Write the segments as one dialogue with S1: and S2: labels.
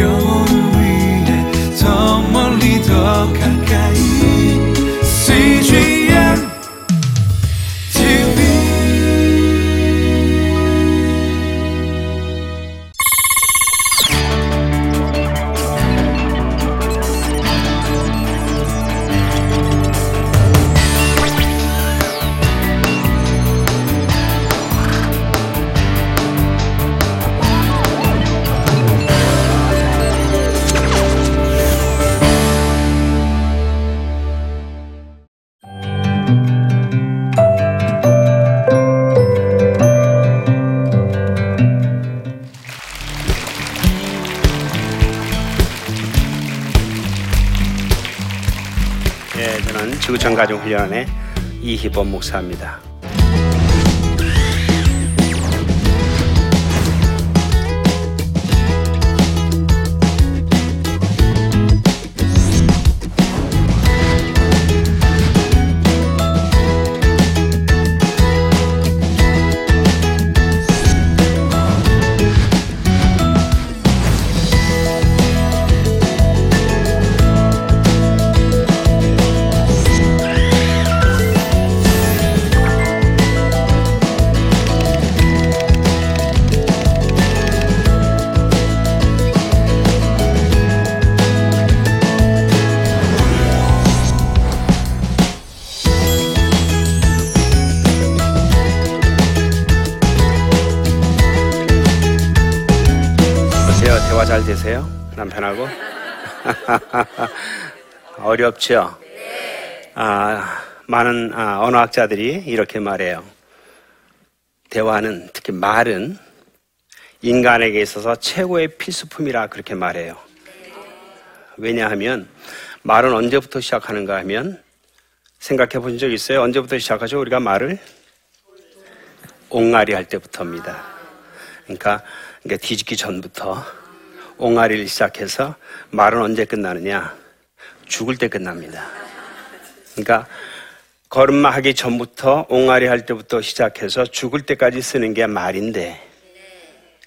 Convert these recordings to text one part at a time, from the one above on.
S1: 영
S2: 이희범 목사입니다. 어렵죠? 아, 많은 아, 언어학자들이 이렇게 말해요. 대화는, 특히 말은 인간에게 있어서 최고의 필수품이라 그렇게 말해요. 왜냐하면 말은 언제부터 시작하는가 하면 생각해 본 적 있어요? 언제부터 시작하죠? 우리가 말을? 옹알이 할 때부터입니다. 그러니까, 그러니까 뒤집기 전부터 옹알이를 시작해서 말은 언제 끝나느냐? 죽을 때 끝납니다. 그러니까 걸음마 하기 전부터 옹알이 할 때부터 시작해서 죽을 때까지 쓰는 게 말인데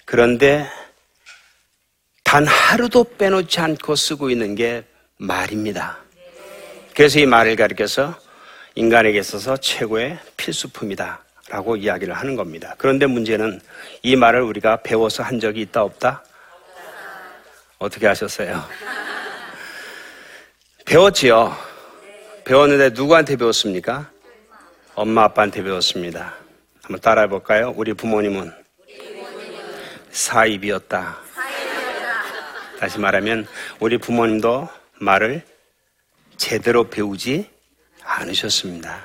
S2: 그런데 단 하루도 빼놓지 않고 쓰고 있는 게 말입니다. 그래서 이 말을 가리켜서 인간에게 있어서 최고의 필수품이다. 라고 이야기를 하는 겁니다. 그런데 문제는 이 말을 우리가 배워서 한 적이 있다, 없다? 어떻게 하셨어요? 배웠지요. 배웠는데 누구한테 배웠습니까? 엄마, 아빠한테 배웠습니다. 한번 따라해 볼까요? 우리 부모님은 사입이었다. 다시 말하면 우리 부모님도 말을 제대로 배우지 않으셨습니다.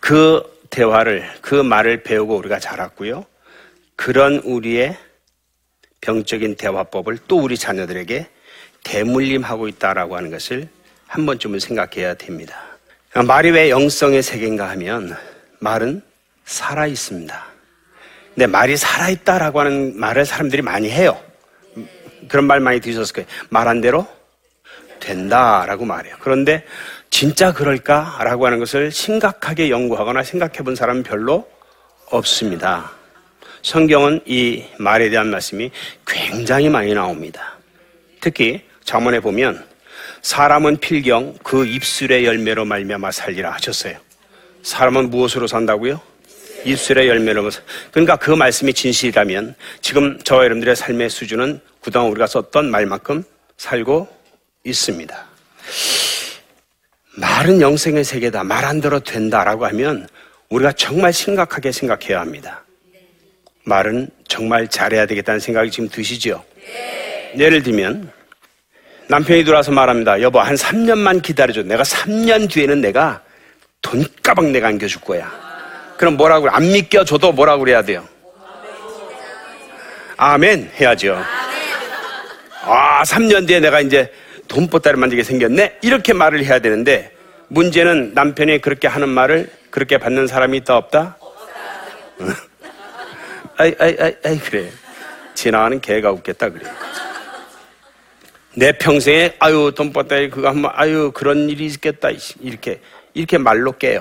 S2: 그 대화를, 그 말을 배우고 우리가 자랐고요. 그런 우리의 병적인 대화법을 또 우리 자녀들에게 대물림하고 있다라고 하는 것을 한 번쯤은 생각해야 됩니다. 말이 왜 영성의 세계인가 하면 말은 살아 있습니다. 근데 말이 살아 있다라고 하는 말을 사람들이 많이 해요. 그런 말 많이 들으셨을 거예요. 말한 대로 된다라고 말해요. 그런데 진짜 그럴까라고 하는 것을 심각하게 연구하거나 생각해 본 사람은 별로 없습니다. 성경은 이 말에 대한 말씀이 굉장히 많이 나옵니다. 특히 잠언에 보면 사람은 필경 그 입술의 열매로 말미암아 살리라 하셨어요. 사람은 무엇으로 산다고요? 입술의 열매로. 그러니까 그 말씀이 진실이라면 지금 저와 여러분들의 삶의 수준은 그동안 우리가 썼던 말만큼 살고 있습니다. 말은 영생의 세계다. 말 안 들어도 된다라고 하면 우리가 정말 심각하게 생각해야 합니다. 말은 정말 잘해야 되겠다는 생각이 지금 드시죠? 예를 들면 남편이 들어와서 말합니다. 여보, 한 3년만 기다려줘. 내가 3년 뒤에는 내가 돈가방 내가 안겨줄 거야. 그럼 뭐라고? 안 믿겨줘도 뭐라고 그래야 돼요? 아멘 해야죠. 아, 3년 뒤에 내가 이제 돈보따리 만지게 생겼네? 이렇게 말을 해야 되는데, 문제는 남편이 그렇게 하는 말을 그렇게 받는 사람이 있다, 없다? 아이, 아이, 아이, 아이, 그래. 지나가는 개가 웃겠다, 그래. 내 평생에, 아유, 돈보따리 그거 한번, 아유, 그런 일이 있겠다, 이렇게, 이렇게 말로 깨요.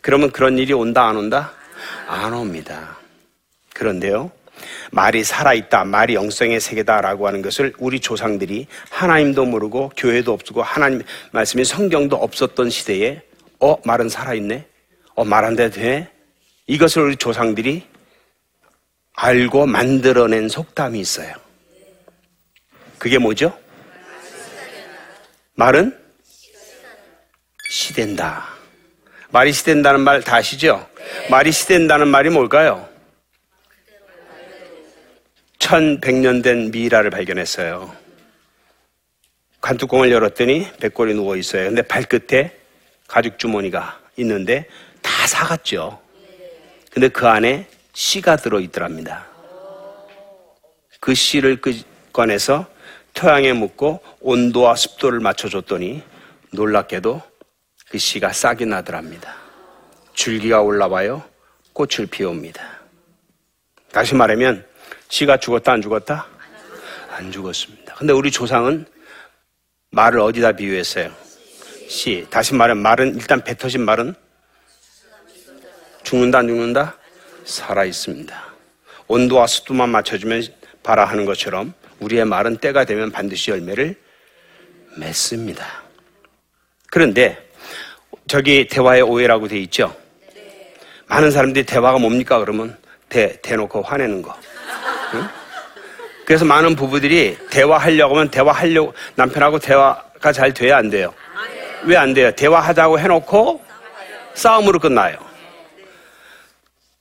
S2: 그러면 그런 일이 온다, 안 온다? 안 옵니다. 그런데요, 말이 살아있다, 말이 영성의 세계다라고 하는 것을 우리 조상들이 하나님도 모르고 교회도 없고 하나님 말씀이 성경도 없었던 시대에 어 말은 살아있네, 어 말한 데 돼? 이것을 우리 조상들이 알고 만들어낸 속담이 있어요. 그게 뭐죠? 말은 시된다. 말이 시된다는 말 다 아시죠? 말이 시된다는 말이 뭘까요? 1100년 된 미이라를 발견했어요. 관뚜껑을 열었더니 백골이 누워 있어요. 근데 발끝에 가죽 주머니가 있는데 다 사갔죠. 근데 그 안에 씨가 들어 있더랍니다. 그 씨를 끄- 꺼내서 토양에 묻고 온도와 습도를 맞춰줬더니 놀랍게도 그 씨가 싹이 나더랍니다. 줄기가 올라와요. 꽃을 피웁니다. 다시 말하면 씨가 죽었다 안 죽었다? 안 죽었습니다. 근데 우리 조상은 말을 어디다 비유했어요? 씨. 다시 말하면 말은 일단 뱉어진 말은 죽는다 안 죽는다? 살아 있습니다. 온도와 습도만 맞춰주면 바라 하는 것처럼 우리의 말은 때가 되면 반드시 열매를 맺습니다. 그런데 저기 대화의 오해라고 돼 있죠? 많은 사람들이 대화가 뭡니까? 그러면 대, 대놓고 화내는 거. 응? 그래서 많은 부부들이 대화하려고 하면 대화하려고, 남편하고 대화가 잘 돼야 안 돼요. 왜 안 돼요? 대화하자고 해놓고 싸움으로 끝나요.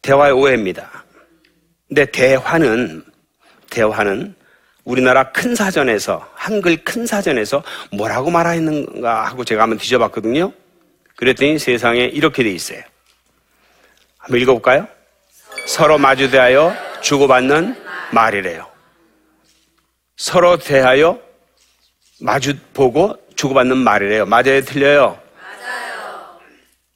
S2: 대화의 오해입니다. 근데 대화는, 대화는 우리나라 큰 사전에서, 한글 큰 사전에서 뭐라고 말하 있는가 하고 제가 한번 뒤져봤거든요. 그랬더니 세상에 이렇게 돼 있어요. 한번 읽어볼까요? 서로 마주 대하여 주고받는 말이래요. 서로 대하여 마주 보고 주고받는 말이래요. 맞아요? 틀려요?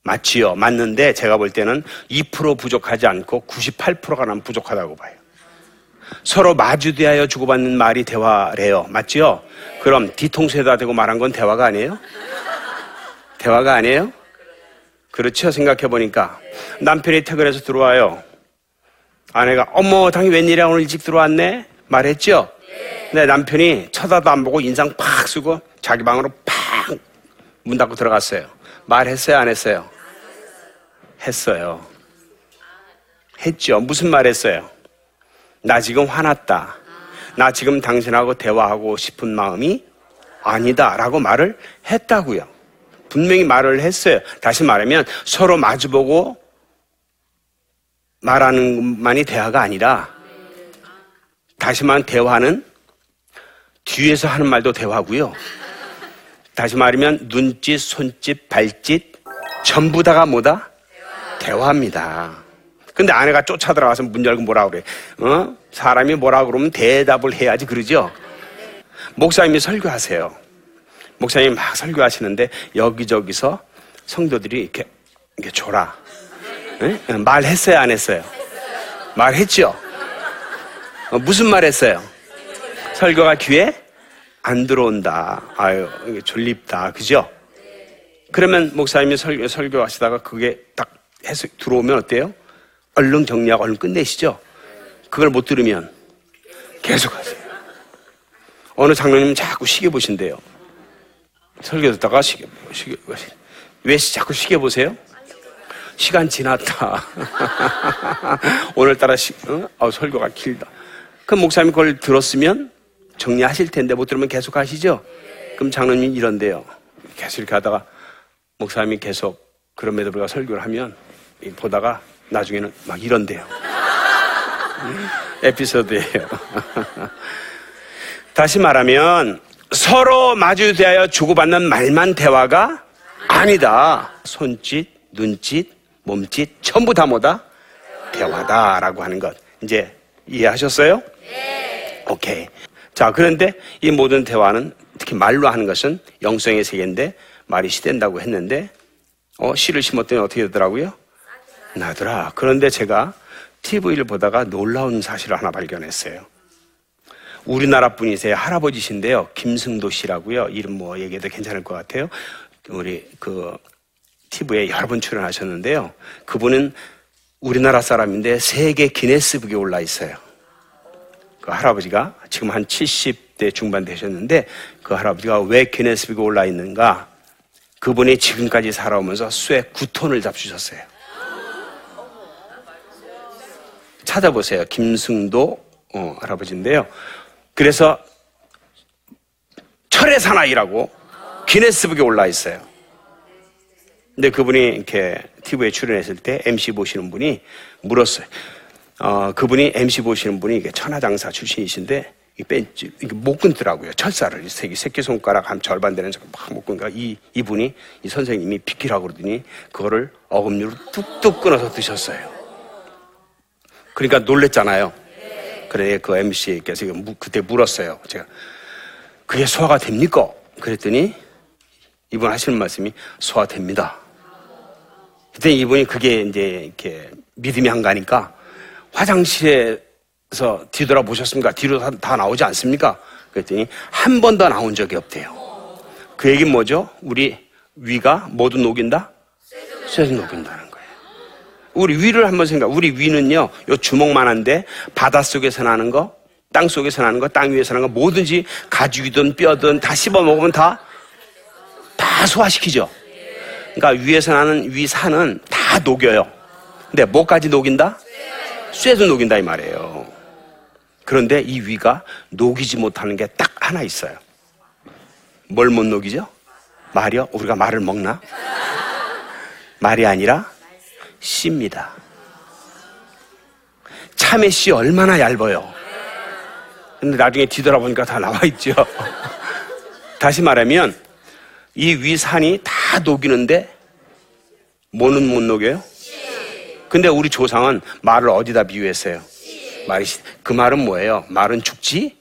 S2: 맞지요. 맞는데 제가 볼 때는 2% 부족하지 않고 98%가 난 부족하다고 봐요. 서로 마주대하여 주고받는 말이 대화래요. 맞지요? 그럼 뒤통수에다 대고 말한 건 대화가 아니에요? 대화가 아니에요? 그렇죠. 생각해 보니까 남편이 퇴근해서 들어와요. 아내가 어머 당신 웬일이야 오늘 일찍 들어왔네 말했죠. 근데 남편이 쳐다도 안 보고 인상 팍 쓰고 자기 방으로 팍 문 닫고 들어갔어요. 말했어요 안 했어요? 했어요. 했죠. 무슨 말 했어요? 나 지금 화났다. 나 지금 당신하고 대화하고 싶은 마음이 아니다. 라고 말을 했다고요. 분명히 말을 했어요. 다시 말하면 서로 마주보고 말하는 것만이 대화가 아니라 다시 말하면 대화는 뒤에서 하는 말도 대화고요. 다시 말하면 눈짓, 손짓, 발짓 전부 다가 뭐다? 대화입니다. 근데 아내가 쫓아 들어가서 문 열고 뭐라 그래? 어? 사람이 뭐라 그러면 대답을 해야지 그러죠? 목사님이 설교하세요. 목사님이 막 설교하시는데 여기저기서 성도들이 이렇게, 이렇게 줘라. 예? 말했어요, 안 했어요? 말했죠? 어, 무슨 말 했어요? 설교가 귀에 안 들어온다. 아유, 졸립다. 그죠? 그러면 목사님이 설교, 설교하시다가 그게 딱 해서 들어오면 어때요? 얼른 정리하고 얼른 끝내시죠? 그걸 못 들으면 계속 하세요. 어느 장로님은 자꾸 시계 보신대요. 설교 듣다가 시계, 시계, 왜 자꾸 시계 보세요? 시간 지났다. 오늘따라 시, 어? 어, 설교가 길다. 그럼 목사님 그걸 들었으면 정리하실 텐데 못 들으면 계속 하시죠? 그럼 장로님이 이런데요. 계속 이렇게 하다가 목사님이 계속 그럼에도 불구하고 설교를 하면 보다가 나중에는 막 이런데요. 음, 에피소드예요. 다시 말하면 서로 마주대하여 주고받는 말만 대화가 아니다. 손짓, 눈짓, 몸짓 전부 다 뭐다? 대화다라고 하는 것. 이제 이해하셨어요? 네. 오케이. 자, 그런데 이 모든 대화는 특히 말로 하는 것은 영성의 세계인데 말이 시된다고 했는데 어, 씨를 심었더니 어떻게 되더라고요? 나더라. 그런데 제가 TV를 보다가 놀라운 사실을 하나 발견했어요. 우리나라 분이세요. 할아버지신데요. 김승도 씨라고요. 이름 뭐 얘기해도 괜찮을 것 같아요. 우리 그 TV에 여러 번 출연하셨는데요. 그분은 우리나라 사람인데 세계 기네스북에 올라 있어요. 그 할아버지가 지금 한 70대 중반 되셨는데 그 할아버지가 왜 기네스북에 올라 있는가? 그분이 지금까지 살아오면서 쇠 9톤을 잡수셨어요. 찾아보세요. 김승도 어, 할아버지인데요. 그래서 철의 사나이라고 기네스북에 올라 있어요. 근데 그분이 이렇게 TV에 출연했을 때 MC 보시는 분이 물었어요. 어, 그분이 MC 보시는 분이 천하장사 출신이신데 이 뺀지 이게 못 끊더라고요. 철사를 이 새끼 새끼 손가락 한 절반 되는 막못 끊가 이 이분이 이 선생님이 비키라고 그러더니 그거를 어금니로 뚝뚝 끊어서 드셨어요. 그러니까 놀랬잖아요. 그래 그 MC께서 그때 물었어요. 제가 그게 소화가 됩니까? 그랬더니 이분 하시는 말씀이 소화됩니다. 그때 이분이 그게 이제 이렇게 믿음이 안 가니까 화장실에서 뒤돌아보셨습니까? 뒤로 다, 다 나오지 않습니까? 그랬더니 한 번도 나온 적이 없대요. 그 얘기는 뭐죠? 우리 위가 모두 녹인다? 쇠도 녹인다는. 우리 위를 한번 생각, 우리 위는요, 요 주먹만한데 바닷속에서 나는 거, 땅 속에서 나는 거, 땅 위에서 나는 거, 뭐든지 가죽이든 뼈든 다 씹어 먹으면 다, 다 소화시키죠. 그러니까 위에서 나는 위 산은 다 녹여요. 근데 뭐까지 녹인다? 쇠도 녹인다 이 말이에요. 그런데 이 위가 녹이지 못하는 게 딱 하나 있어요. 뭘 못 녹이죠? 말이요? 우리가 말을 먹나? 말이 아니라 씨입니다. 참외 씨 얼마나 얇아요. 근데 나중에 뒤돌아보니까 다 나와 있죠. 다시 말하면 이 위산이 다 녹이는데 뭐는 못 녹여요? 근데 우리 조상은 말을 어디다 비유했어요? 말이 그 말은 뭐예요? 말은 죽지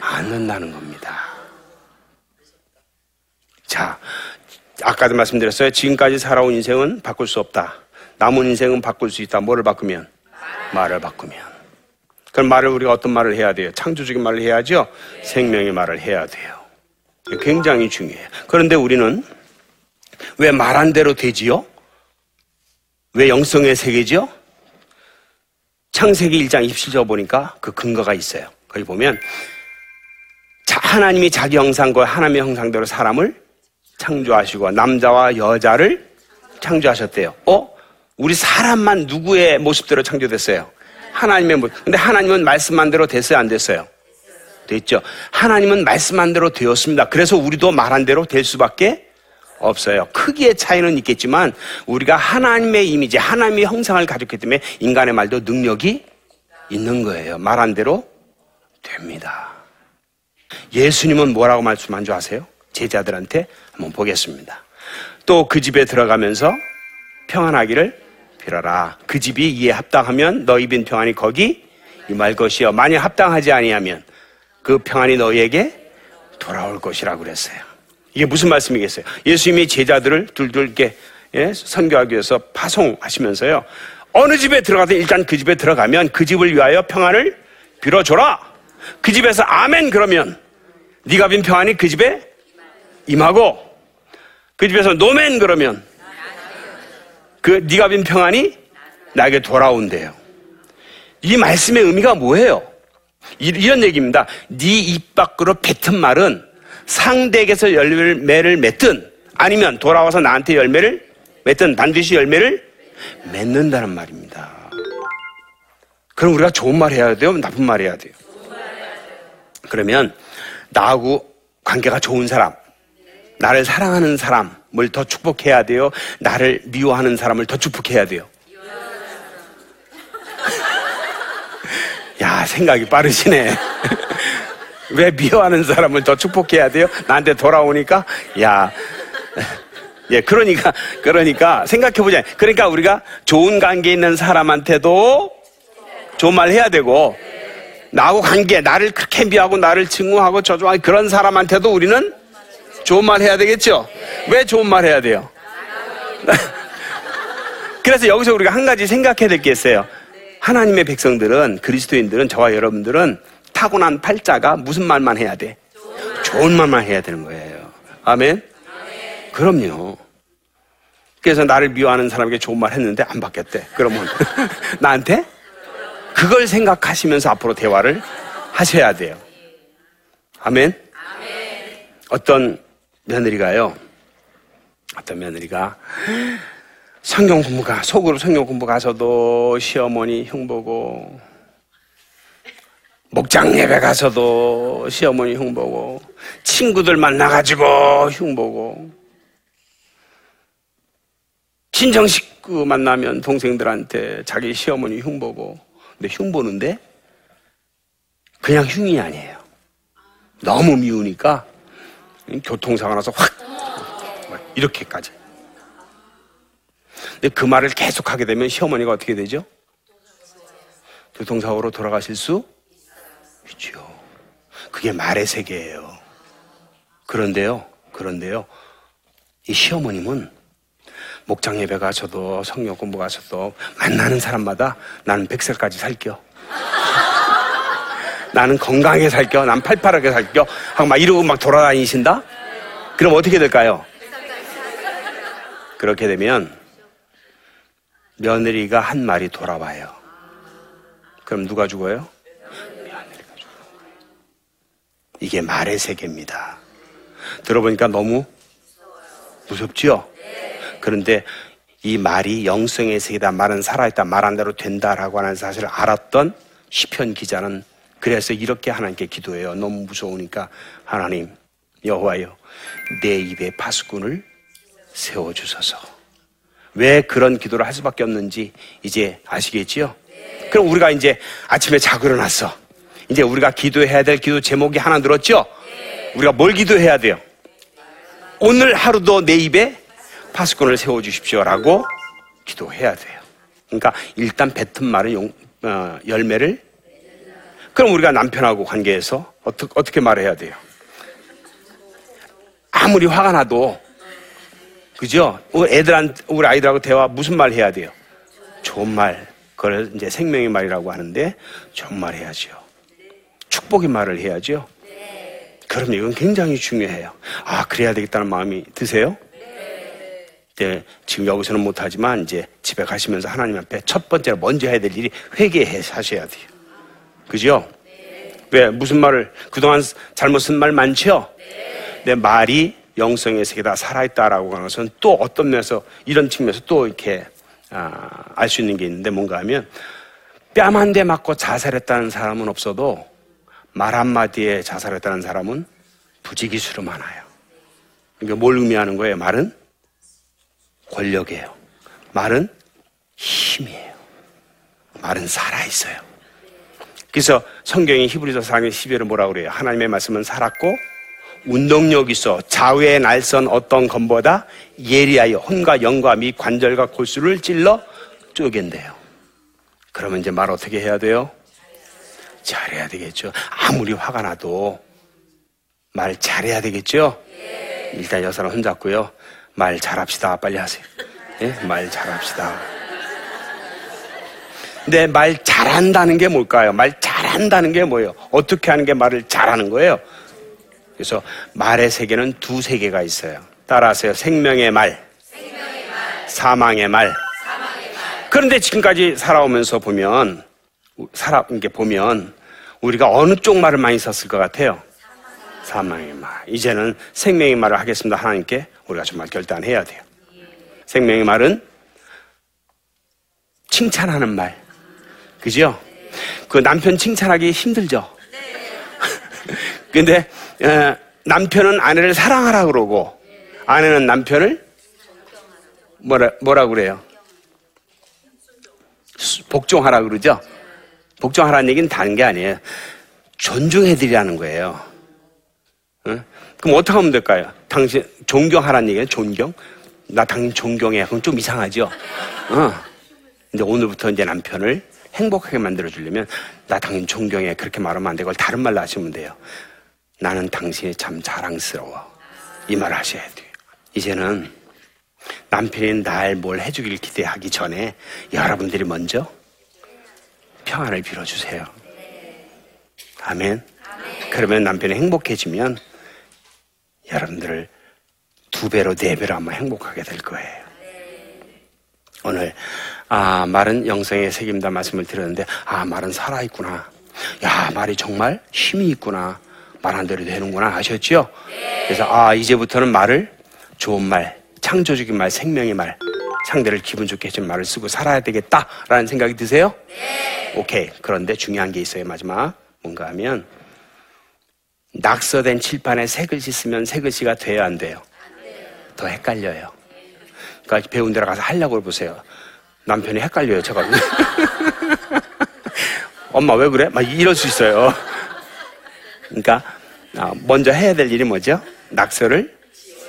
S2: 않는다는 겁니다. 자, 아까도 말씀드렸어요. 지금까지 살아온 인생은 바꿀 수 없다. 남은 인생은 바꿀 수 있다. 뭐를 바꾸면? 말을 바꾸면. 그럼 말을 우리가 어떤 말을 해야 돼요? 창조적인 말을 해야죠? 생명의 말을 해야 돼요. 굉장히 중요해요. 그런데 우리는 왜 말한 대로 되지요? 왜 영성의 세계지요? 창세기 1장 27절 보니까 그 근거가 있어요. 거기 보면 하나님이 자기 형상과 하나님의 형상대로 사람을 창조하시고 남자와 여자를 창조하셨대요. 어? 우리 사람만 누구의 모습대로 창조됐어요? 하나님의 모습. 근데 하나님은 말씀한 대로 됐어요? 안 됐어요? 됐죠. 하나님은 말씀한 대로 되었습니다. 그래서 우리도 말한 대로 될 수밖에 없어요. 크기의 차이는 있겠지만 우리가 하나님의 이미지, 하나님의 형상을 가졌기 때문에 인간의 말도 능력이 있는 거예요. 말한 대로 됩니다. 예수님은 뭐라고 말씀한 줄 아세요? 제자들한테 한번 보겠습니다. 또 그 집에 들어가면서 평안하기를 빌어라. 그 집이 이에 합당하면 너희 빈 평안이 거기 임할 것이요. 만약 합당하지 아니하면 그 평안이 너희에게 돌아올 것이라고 그랬어요. 이게 무슨 말씀이겠어요? 예수님이 제자들을 둘둘 이렇게 예? 선교하기 위해서 파송하시면서요. 어느 집에 들어가든 일단 그 집에 들어가면 그 집을 위하여 평안을 빌어줘라. 그 집에서 아멘 그러면 네가 빈 평안이 그 집에 임하고 그 집에서 노멘 그러면 그 네가 빈 평안이 나에게 돌아온대요. 이 말씀의 의미가 뭐예요? 이 런 얘기입니다. 네 입 밖으로 뱉은 말은 상대에게서 열매를 맺든 아니면 돌아와서 나한테 열매를 맺든 반드시 열매를 맺는다는 말입니다. 그럼 우리가 좋은 말 해야 돼요? 나쁜 말 해야 돼요? 그러면 나하고 관계가 좋은 사람, 나를 사랑하는 사람 을더 축복해야 돼요? 나를 미워하는 사람을 더 축복해야 돼요? 야, 생각이 빠르시네. 왜 미워하는 사람을 더 축복해야 돼요? 나한테 돌아오니까? 야. 예, 그러니까, 그러니까, 생각해보자. 그러니까 우리가 좋은 관계 있는 사람한테도 좋은 말 해야 되고, 나하고 관계, 나를 그렇게 미워하고 나를 증오하고 저주하고 그런 사람한테도 우리는 좋은 말 해야 되겠죠? 왜 좋은 말 해야 돼요? 그래서 여기서 우리가 한 가지 생각해야 될 게 있어요. 하나님의 백성들은, 그리스도인들은, 저와 여러분들은 타고난 팔자가 무슨 말만 해야 돼? 좋은 말만 해야 되는 거예요. 아멘? 그럼요. 그래서 나를 미워하는 사람에게 좋은 말 했는데 안 받겠대. 그러면 나한테 그걸 생각하시면서 앞으로 대화를 하셔야 돼요. 아멘? 어떤 며느리가요, 어떤 며느리가 성경 공부가, 속으로 성경 공부 가서도 시어머니 흉 보고, 목장 예배 가서도 시어머니 흉 보고, 친구들 만나가지고 흉 보고, 친정 식구 만나면 동생들한테 자기 시어머니 흉 보고, 근데 흉 보는데 그냥 흉이 아니에요. 너무 미우니까 교통사고 나서 확 이렇게까지. 근데 그 말을 계속 하게 되면 시어머니가 어떻게 되죠? 교통사고로 돌아가실 수 있죠. 그게 말의 세계예요. 그런데요, 그런데요, 이 시어머님은 목장 예배 가서도 성경 공부 가서도 만나는 사람마다 나는 백살까지 살겨. 나는 건강하게 살겨. 난 팔팔하게 살겨. 하고 막 이러고 막 돌아다니신다? 그럼 어떻게 될까요? 그렇게 되면 며느리가 한 말이 돌아와요. 그럼 누가 죽어요? 며느리가 거예요. 이게 말의 세계입니다. 들어보니까 너무 무섭지요? 그런데 이 말이 영성의 세계다. 말은 살아있다. 말한 대로 된다라고 하는 사실을 알았던 시편 기자는 그래서 이렇게 하나님께 기도해요. 너무 무서우니까 하나님 여호와여 내 입에 파수꾼을 세워 주소서. 왜 그런 기도를 할 수밖에 없는지 이제 아시겠지요? 그럼 우리가 이제 아침에 자고 일어났어. 이제 우리가 기도해야 될 기도 제목이 하나 늘었죠? 우리가 뭘 기도해야 돼요? 오늘 하루도 내 입에 파수꾼을 세워 주십시오라고 기도해야 돼요. 그러니까 일단 뱉은 용- 어, 열매를 그럼 우리가 남편하고 관계에서 어떻게, 어떻게 말해야 돼요? 아무리 화가 나도, 그죠? 우리 애들한테, 우리 아이들하고 대화 무슨 말 해야 돼요? 좋은 말. 그걸 이제 생명의 말이라고 하는데, 좋은 말 해야죠. 축복의 말을 해야죠. 그럼 이건 굉장히 중요해요. 아, 그래야 되겠다는 마음이 드세요? 네, 지금 여기서는 못하지만 이제 집에 가시면서 하나님 앞에 첫 번째로 먼저 해야 될 일이 회개해 하셔야 돼요. 그죠? 왜? 무슨 말을, 그동안 잘못 쓴 말 많죠? 내 말이 영성의 세계다 살아있다라고 하는 것은 또 어떤 면에서, 이런 측면에서 또 이렇게, 아, 알 수 있는 게 있는데 뭔가 하면 뺨 한 대 맞고 자살했다는 사람은 없어도 말 한마디에 자살했다는 사람은 부지기수로 많아요. 그러니까 뭘 의미하는 거예요? 말은 권력이에요. 말은 힘이에요. 말은 살아있어요. 그래서 성경이 히브리서 4장 12절은 뭐라고 그래요? 하나님의 말씀은 살았고 운동력 있어 좌우의 날선 어떤 검보다 예리하여 혼과 영과 및 관절과 골수를 찔러 쪼갠대요. 그러면 이제 말 어떻게 해야 돼요? 잘해야 되겠죠. 아무리 화가 나도 말 잘해야 되겠죠. 일단 여사람 손잡고요. 말 잘합시다. 빨리 하세요. 예? 말 잘합시다. 근데 말 잘한다는 게 뭘까요? 말 잘한다는 게 뭐예요? 어떻게 하는 게 말을 잘하는 거예요? 그래서 말의 세계는 두 세계가 있어요. 따라하세요. 생명의 말, 사망의 말. 그런데 지금까지 살아오면서 보면, 살아, 이게 보면, 우리가 어느 쪽 말을 많이 썼을 것 같아요? 사망의 말. 이제는 생명의 말을 하겠습니다. 하나님께 우리가 정말 결단해야 돼요. 생명의 말은 칭찬하는 말. 그죠? 그 남편 칭찬하기 힘들죠? 근데, 어, 남편은 아내를 사랑하라 그러고, 아내는 남편을 뭐라, 뭐라 그래요? 수- 복종하라 그러죠? 복종하라는 얘기는 다른 게 아니에요. 존중해드리라는 거예요. 응? 그럼 어떻게 하면 될까요? 당신 존경하라는 얘기는 존경? 나 당신 존경해. 그럼 좀 이상하죠? 어. 근데 오늘부터 이제 남편을 행복하게 만들어 주려면 나 당신 존경해. 그렇게 말하면 안 되고 다른 말로 하시면 돼요. 나는 당신이 참 자랑스러워. 이 말 하셔야 돼요. 이제는 남편이 날 뭘 해주길 기대하기 전에 여러분들이 먼저 평안을 빌어주세요. 아멘. 그러면 남편이 행복해지면 여러분들을 두 배로 네 배로 아마 행복하게 될 거예요. 오늘 아 말은 영성의 책임다 말씀을 드렸는데 아 말은 살아있구나. 야, 말이 정말 힘이 있구나. 말 한 대로 되는구나. 아셨죠? 그래서, 아, 이제부터는 말을 좋은 말, 창조적인 말, 생명의 말, 상대를 기분 좋게 해준 말을 쓰고 살아야 되겠다라는 생각이 드세요? 오케이. 그런데 중요한 게 있어요. 마지막. 뭔가 하면, 낙서된 칠판에 새 글씨 쓰면 새 글씨가 돼야 안 돼요? 더 헷갈려요. 그러니까 배운 데로 가서 하려고 보세요. 남편이 헷갈려요, 저가. 엄마 왜 그래? 막 이럴 수 있어요. 그러니까 아, 먼저 해야 될 일이 뭐죠? 낙서를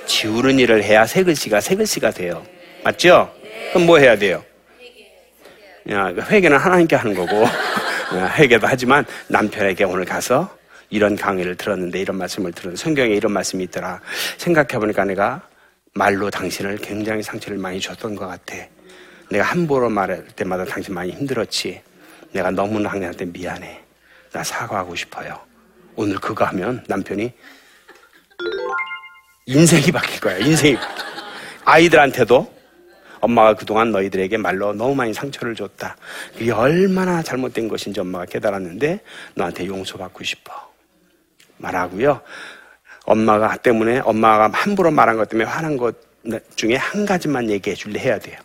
S2: 지우는 일을 해야 새 글씨가 새 글씨가 돼요. 맞죠? 그럼 뭐 해야 돼요? 야, 회개는 하나님께 하는 거고 야, 회개도 하지만 남편에게 오늘 가서 이런 강의를 들었는데 이런 말씀을 들었는데 성경에 이런 말씀이 있더라. 생각해 보니까 내가 말로 당신을 굉장히 상처를 많이 줬던 것 같아. 내가 함부로 말할 때마다 당신 많이 힘들었지. 내가 너무나 당신한테 미안해. 나 사과하고 싶어요. 오늘 그거 하면 남편이 인생이 바뀔 거야. 인생이. 아이들한테도 엄마가 그동안 너희들에게 말로 너무 많이 상처를 줬다. 그게 얼마나 잘못된 것인지 엄마가 깨달았는데 너한테 용서받고 싶어. 말하고요. 엄마가 때문에 엄마가 함부로 말한 것 때문에 화난 것 중에 한 가지만 얘기해 줄래 해야 돼요.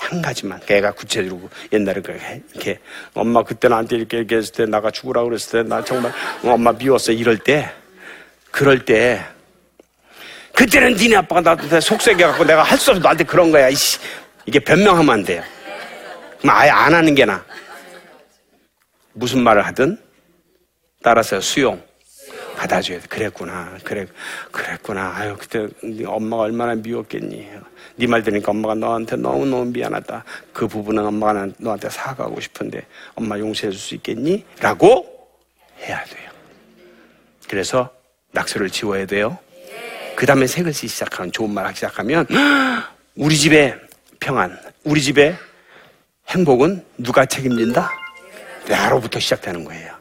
S2: 한 가지만. 걔가 구체적으로 옛날에 이렇게 엄마 그때 나한테 이렇게 얘기했을 때 나가 죽으라고 그랬을 때 나 정말 엄마 미웠어 이럴 때 그럴 때 그때는 니네 아빠가 나한테 속세게 갖고 내가 할 수 없어 너한테 그런 거야 이씨 이게 변명하면 안 돼요. 그럼 아예 안 하는 게 나. 무슨 말을 하든 따라서 수용. 받아줘야 돼. 그랬구나. 그래, 그랬구나. 아유, 그때 네 엄마가 얼마나 미웠겠니. 네 말 들으니까 엄마가 너한테 너무너무 미안하다. 그 부분은 엄마가 난- 너한테 사과하고 싶은데 엄마 용서해 줄 수 있겠니? 라고 해야 돼요. 그래서 낙서를 지워야 돼요. 그 다음에 새 글씨 시작하면 좋은 말 하기 시작하면 우리 집의 평안, 우리 집의 행복은 누가 책임진다? 나로부터 시작되는 거예요.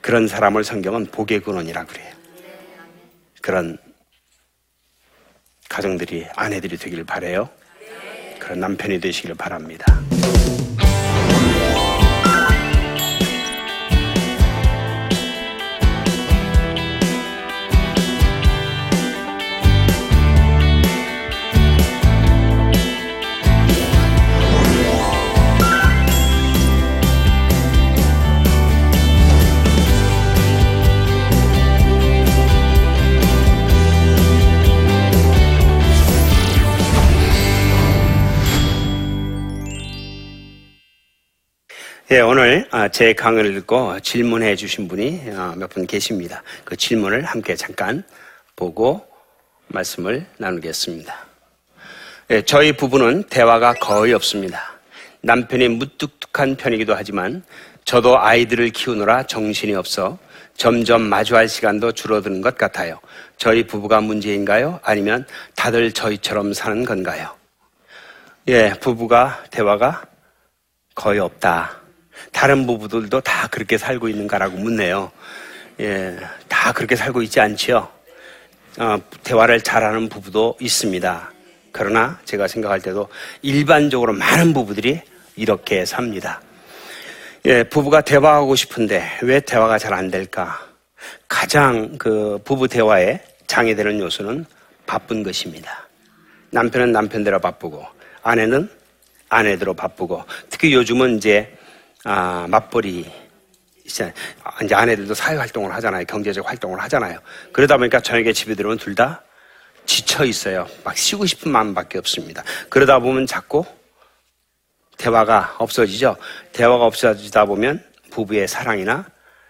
S2: 그런 사람을 성경은 복의 근원이라 그래요. 그런 가정들이 아내들이 되기를 바래요. 그런 남편이 되시기를 바랍니다. 예, 오늘 아, 제 강의를 듣고 질문해 주신 분이 아, 몇분 계십니다. 그 질문을 함께 잠깐 보고 말씀을 나누겠습니다. 예, 저희 부부는 대화가 거의 없습니다. 남편이 무뚝뚝한 편이기도 하지만 저도 아이들을 키우느라 정신이 없어 점점 마주할 시간도 줄어드는 것 같아요. 저희 부부가 문제인가요? 아니면 다들 저희처럼 사는 건가요? 예, 부부가 대화가 거의 없다. 다른 부부들도 다 그렇게 살고 있는가라고 묻네요. 예, 다 그렇게 살고 있지 않지요. 어, 대화를 잘하는 부부도 있습니다. 그러나 제가 생각할 때도 일반적으로 많은 부부들이 이렇게 삽니다. 예, 부부가 대화하고 싶은데 왜 대화가 잘 안 될까? 가장 그 부부 대화에 장애되는 요소는 바쁜 것입니다. 남편은 남편대로 바쁘고 아내는 아내대로 바쁘고 특히 요즘은 이제 아, 맞벌이 이제 아내들도 사회 활동을 하잖아요. 경제적 활동을 하잖아요. 그러다 보니까 저녁에 집에 들어오면 둘 다 지쳐 있어요. 막 쉬고 싶은 마음밖에 없습니다. 그러다 보면 자꾸 대화가 없어지죠. 대화가 없어지다 보면 부부의 사랑이나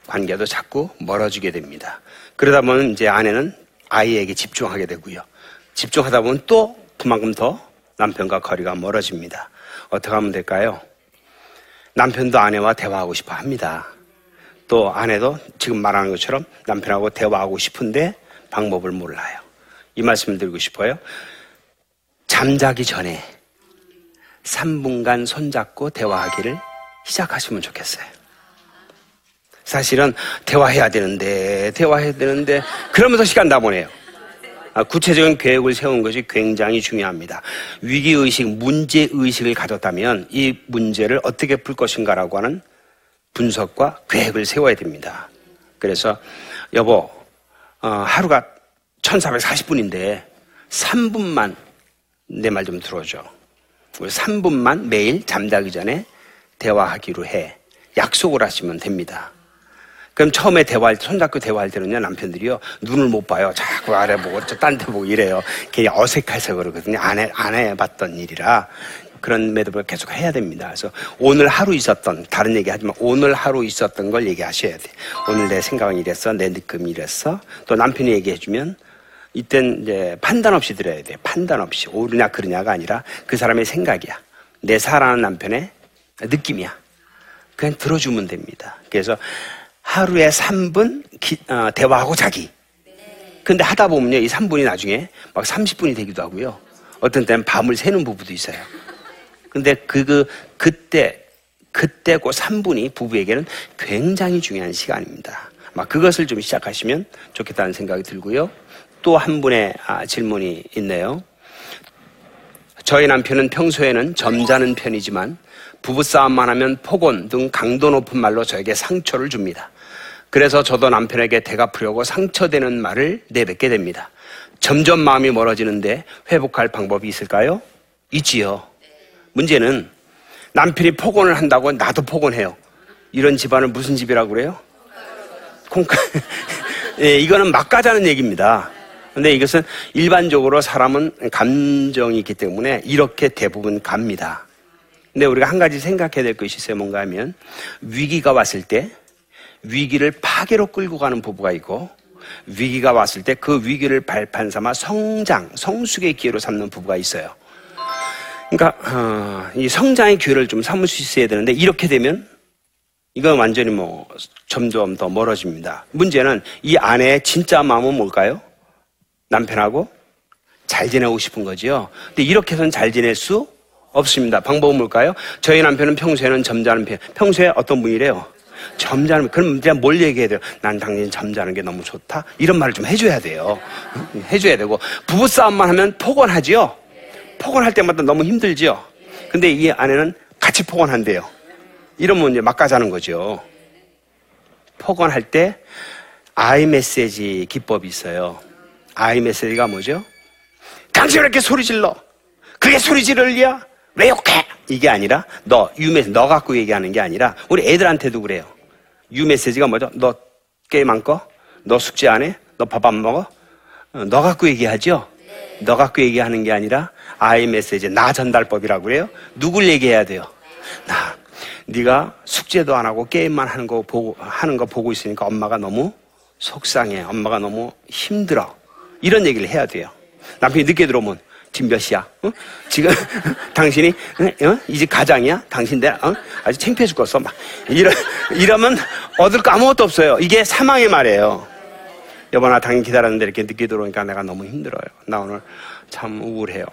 S2: 관계도 자꾸 멀어지게 됩니다. 그러다 보면 이제 아내는 아이에게 집중하게 되고요. 집중하다 보면 또 그만큼 더 남편과 거리가 멀어집니다. 어떻게 하면 될까요? 남편도 아내와 대화하고 싶어 합니다. 또 아내도 지금 말하는 것처럼 남편하고 대화하고 싶은데 방법을 몰라요. 이 말씀을 드리고 싶어요. 잠자기 전에 3분간 손잡고 대화하기를 시작하시면 좋겠어요. 사실은 대화해야 되는데, 대화해야 되는데, 그러면서 시간 다 보내요. 아, 구체적인 계획을 세우는 것이 굉장히 중요합니다. 위기의식, 문제의식을 가졌다면 이 문제를 어떻게 풀 것인가라고 하는 분석과 계획을 세워야 됩니다. 그래서 여보 어, 하루가 1440분인데 3분만 내 말 좀 들어줘. 우리 3분만 매일 잠자기 전에 대화하기로 해. 약속을 하시면 됩니다. 그럼 처음에 대화할 때, 손잡고 대화할 때는요, 남편들이요, 눈을 못 봐요. 자꾸 아래 보고, 저 딴 데 보고 이래요. 그게 어색해서 그러거든요. 안 해, 안 해봤던 일이라. 그런 매듭을 계속 해야 됩니다. 그래서 오늘 하루 있었던, 다른 얘기 하지만 오늘 하루 있었던 걸 얘기하셔야 돼. 오늘 내 생각은 이랬어, 내 느낌이 이랬어. 또 남편이 얘기해주면, 이땐 이제 판단 없이 들어야 돼. 판단 없이. 옳으냐, 그르냐가 아니라 그 사람의 생각이야. 내 사랑하는 남편의 느낌이야. 그냥 들어주면 됩니다. 그래서 하루에 3분 기- 어, 대화하고 자기. 근데 하다 보면요, 이 3분이 나중에 막 30분이 되기도 하고요. 어떤 때는 밤을 새는 부부도 있어요. 근데 그, 그, 그때, 그때 그 3분이 부부에게는 굉장히 중요한 시간입니다. 막 그것을 좀 시작하시면 좋겠다는 생각이 들고요. 또 한 분의 아, 질문이 있네요. 저희 남편은 평소에는 점잖은 편이지만 부부싸움만 하면 폭언 등 강도 높은 말로 저에게 상처를 줍니다. 그래서 저도 남편에게 대갚으려고 상처되는 말을 내뱉게 됩니다. 점점 마음이 멀어지는데 회복할 방법이 있을까요? 있지요. 문제는 남편이 폭언을 한다고 나도 폭언해요. 이런 집안은 무슨 집이라고 그래요? 콩카. 예, 이거는 막 가자는 얘기입니다. 근데 이것은 일반적으로 사람은 감정이 있기 때문에 이렇게 대부분 갑니다. 근데 우리가 한 가지 생각해야 될 것이 있어요. 뭔가 하면 위기가 왔을 때 위기를 파괴로 끌고 가는 부부가 있고 위기가 왔을 때 그 위기를 발판 삼아 성장, 성숙의 기회로 삼는 부부가 있어요. 그러니까 어, 이 성장의 기회를 좀 삼을 수 있어야 되는데 이렇게 되면 이건 완전히 뭐 점점 더 멀어집니다. 문제는 이 아내의 진짜 마음은 뭘까요? 남편하고 잘 지내고 싶은 거지요. 근데 이렇게 해서는 잘 지낼 수 없습니다. 방법은 뭘까요? 저희 남편은 평소에는 점잖은 편. 평소에 어떤 분이래요? 점잖은 그럼 이제 뭘 얘기해야 돼요? 난 당신 점잖은 게 너무 좋다. 이런 말을 좀 해줘야 돼요. 응? 해줘야 되고 부부 싸움만 하면 폭언하지요. 폭언할 때마다 너무 힘들지요. 근데 이 아내는 같이 폭언한대요. 이러면 이제 막가자는 거죠. 폭언할 때 아이 메시지 기법이 있어요. 아이 메시지가 뭐죠? 당신 왜 이렇게 소리 질러? 그게 소리 지를 리야? 왜 욕해? 이게 아니라 너 유메 너 갖고 얘기하는 게 아니라 우리 애들한테도 그래요. 유 메시지가 뭐죠? 너 게임 안 꺼? 너 숙제 안 해? 너 밥 안 먹어? 어, 너 갖고 얘기하죠? 너 갖고 얘기하는 게 아니라 아이 메시지 나 전달법이라고 그래요. 누굴 얘기해야 돼요? 나. 네가 숙제도 안 하고 게임만 하는 거 보고 하는 거 보고 있으니까 엄마가 너무 속상해. 엄마가 너무 힘들어. 이런 얘기를 해야 돼요. 남편이 늦게 들어오면 지금 몇 시야? 어? 지금 당신이 어? 이제 가장이야? 당신 내 어? 아주 창피해 죽겠어. 막 이러 이러면 얻을 거 아무것도 없어요. 이게 사망의 말이에요. 여보 나 당신 기다렸는데 이렇게 늦게 들어오니까 내가 너무 힘들어요. 나 오늘 참 우울해요.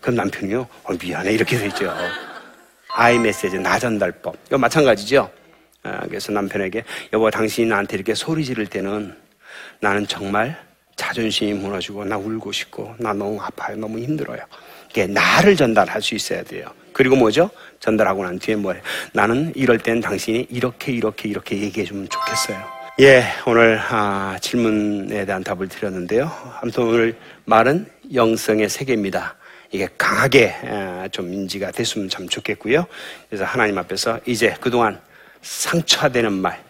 S2: 그럼 남편이요? 어, 미안해 이렇게 되죠. 아이 메시지 나 전달법. 이거 마찬가지죠. 아, 그래서 남편에게 여보 당신이 나한테 이렇게 소리 지를 때는 나는 정말 자존심이 무너지고 나 울고 싶고 나 너무 아파요. 너무 힘들어요. 이게 나를 전달할 수 있어야 돼요. 그리고 뭐죠? 전달하고 난 뒤에 뭐예요? 나는 이럴 땐 당신이 이렇게 이렇게 이렇게 얘기해 주면 좋겠어요. 예, 오늘 아, 질문에 대한 답을 드렸는데요. 아무튼 오늘 말은 영성의 세계입니다. 이게 강하게 아, 좀 인지가 됐으면 참 좋겠고요. 그래서 하나님 앞에서 이제 그동안 상처되는 말,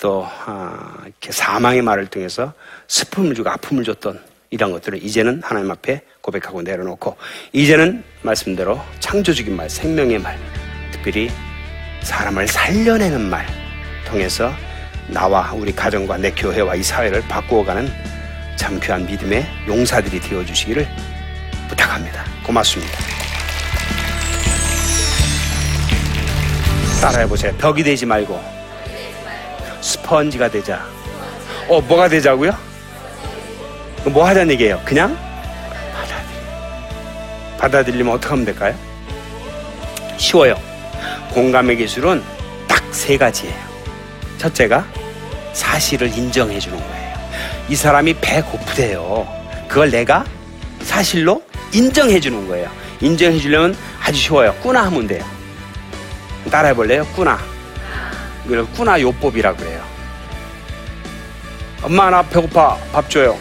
S2: 또 아, 이렇게 사망의 말을 통해서 슬픔을 주고 아픔을 줬던 이런 것들을 이제는 하나님 앞에 고백하고 내려놓고 이제는 말씀대로 창조적인 말, 생명의 말, 특별히 사람을 살려내는 말 통해서 나와 우리 가정과 내 교회와 이 사회를 바꾸어가는 참 귀한 믿음의 용사들이 되어 주시기를 부탁합니다. 고맙습니다. 따라해 보세요. 벽이 되지 말고 스펀지가 되자. 어, 뭐가 되자고요? 뭐 하자는 얘기예요? 그냥. 받아들이면 어떻게 하면 될까요? 쉬워요. 공감의 기술은 딱 세 가지예요. 첫째가 사실을 인정해 주는 거예요. 이 사람이 배고프대요. 그걸 내가 사실로 인정해 주는 거예요. 인정해 주려면 아주 쉬워요. 꾸나 하면 돼요. 따라해 볼래요? 꾸나. 이걸 꾸나 요법이라 그래요. 엄마 나 배고파 밥 줘요.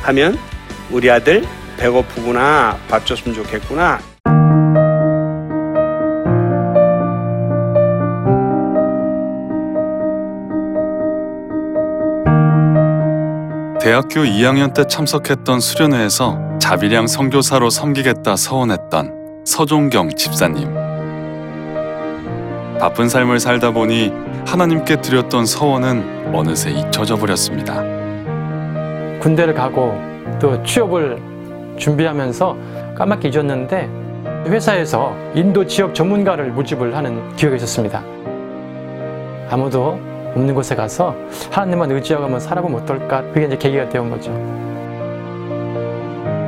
S2: 하면 우리 아들 배고프구나 밥 줬으면 좋겠구나
S3: 대학교 2학년 때 참석했던 수련회에서 자비량 선교사로 섬기겠다 서원했던 서종경 집사님. 바쁜 삶을 살다 보니 하나님께 드렸던 서원은 어느새 잊혀져 버렸습니다.
S4: 군대를 가고 또 취업을 준비하면서 까맣게 잊었는데 회사에서 인도 지역 전문가를 모집을 하는 기회가 있었습니다. 아무도 없는 곳에 가서 하나님만 의지하고 한번 살아보면 어떨까? 그게 이제 계기가 되온 거죠.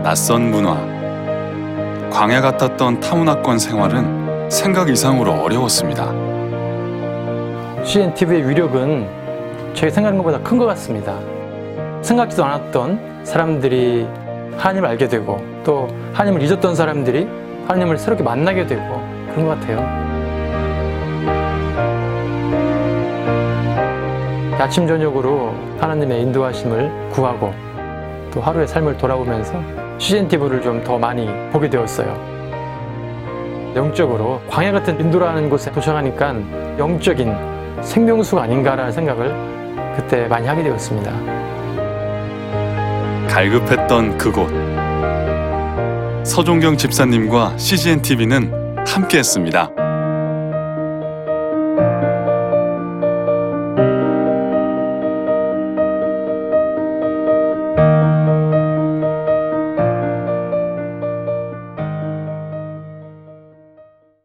S3: 낯선 문화. 광야 같았던 타문화권 생활은 생각 이상으로 어려웠습니다.
S4: CNTV의 위력은 저희 생각하는 것보다 큰 것 같습니다. 생각지도 않았던 사람들이 하나님을 알게 되고 또 하나님을 잊었던 사람들이 하나님을 새롭게 만나게 되고 그런 것 같아요. 아침 저녁으로 하나님의 인도하심을 구하고 또 하루의 삶을 돌아보면서 CNTV를 좀 더 많이 보게 되었어요. 영적으로 광야 같은 인도라는 곳에 도착하니까 영적인 생명수가 아닌가라는 생각을 그때 많이 하게 되었습니다.
S3: 갈급했던 그곳. 서종경 집사님과 CGN TV는 함께했습니다.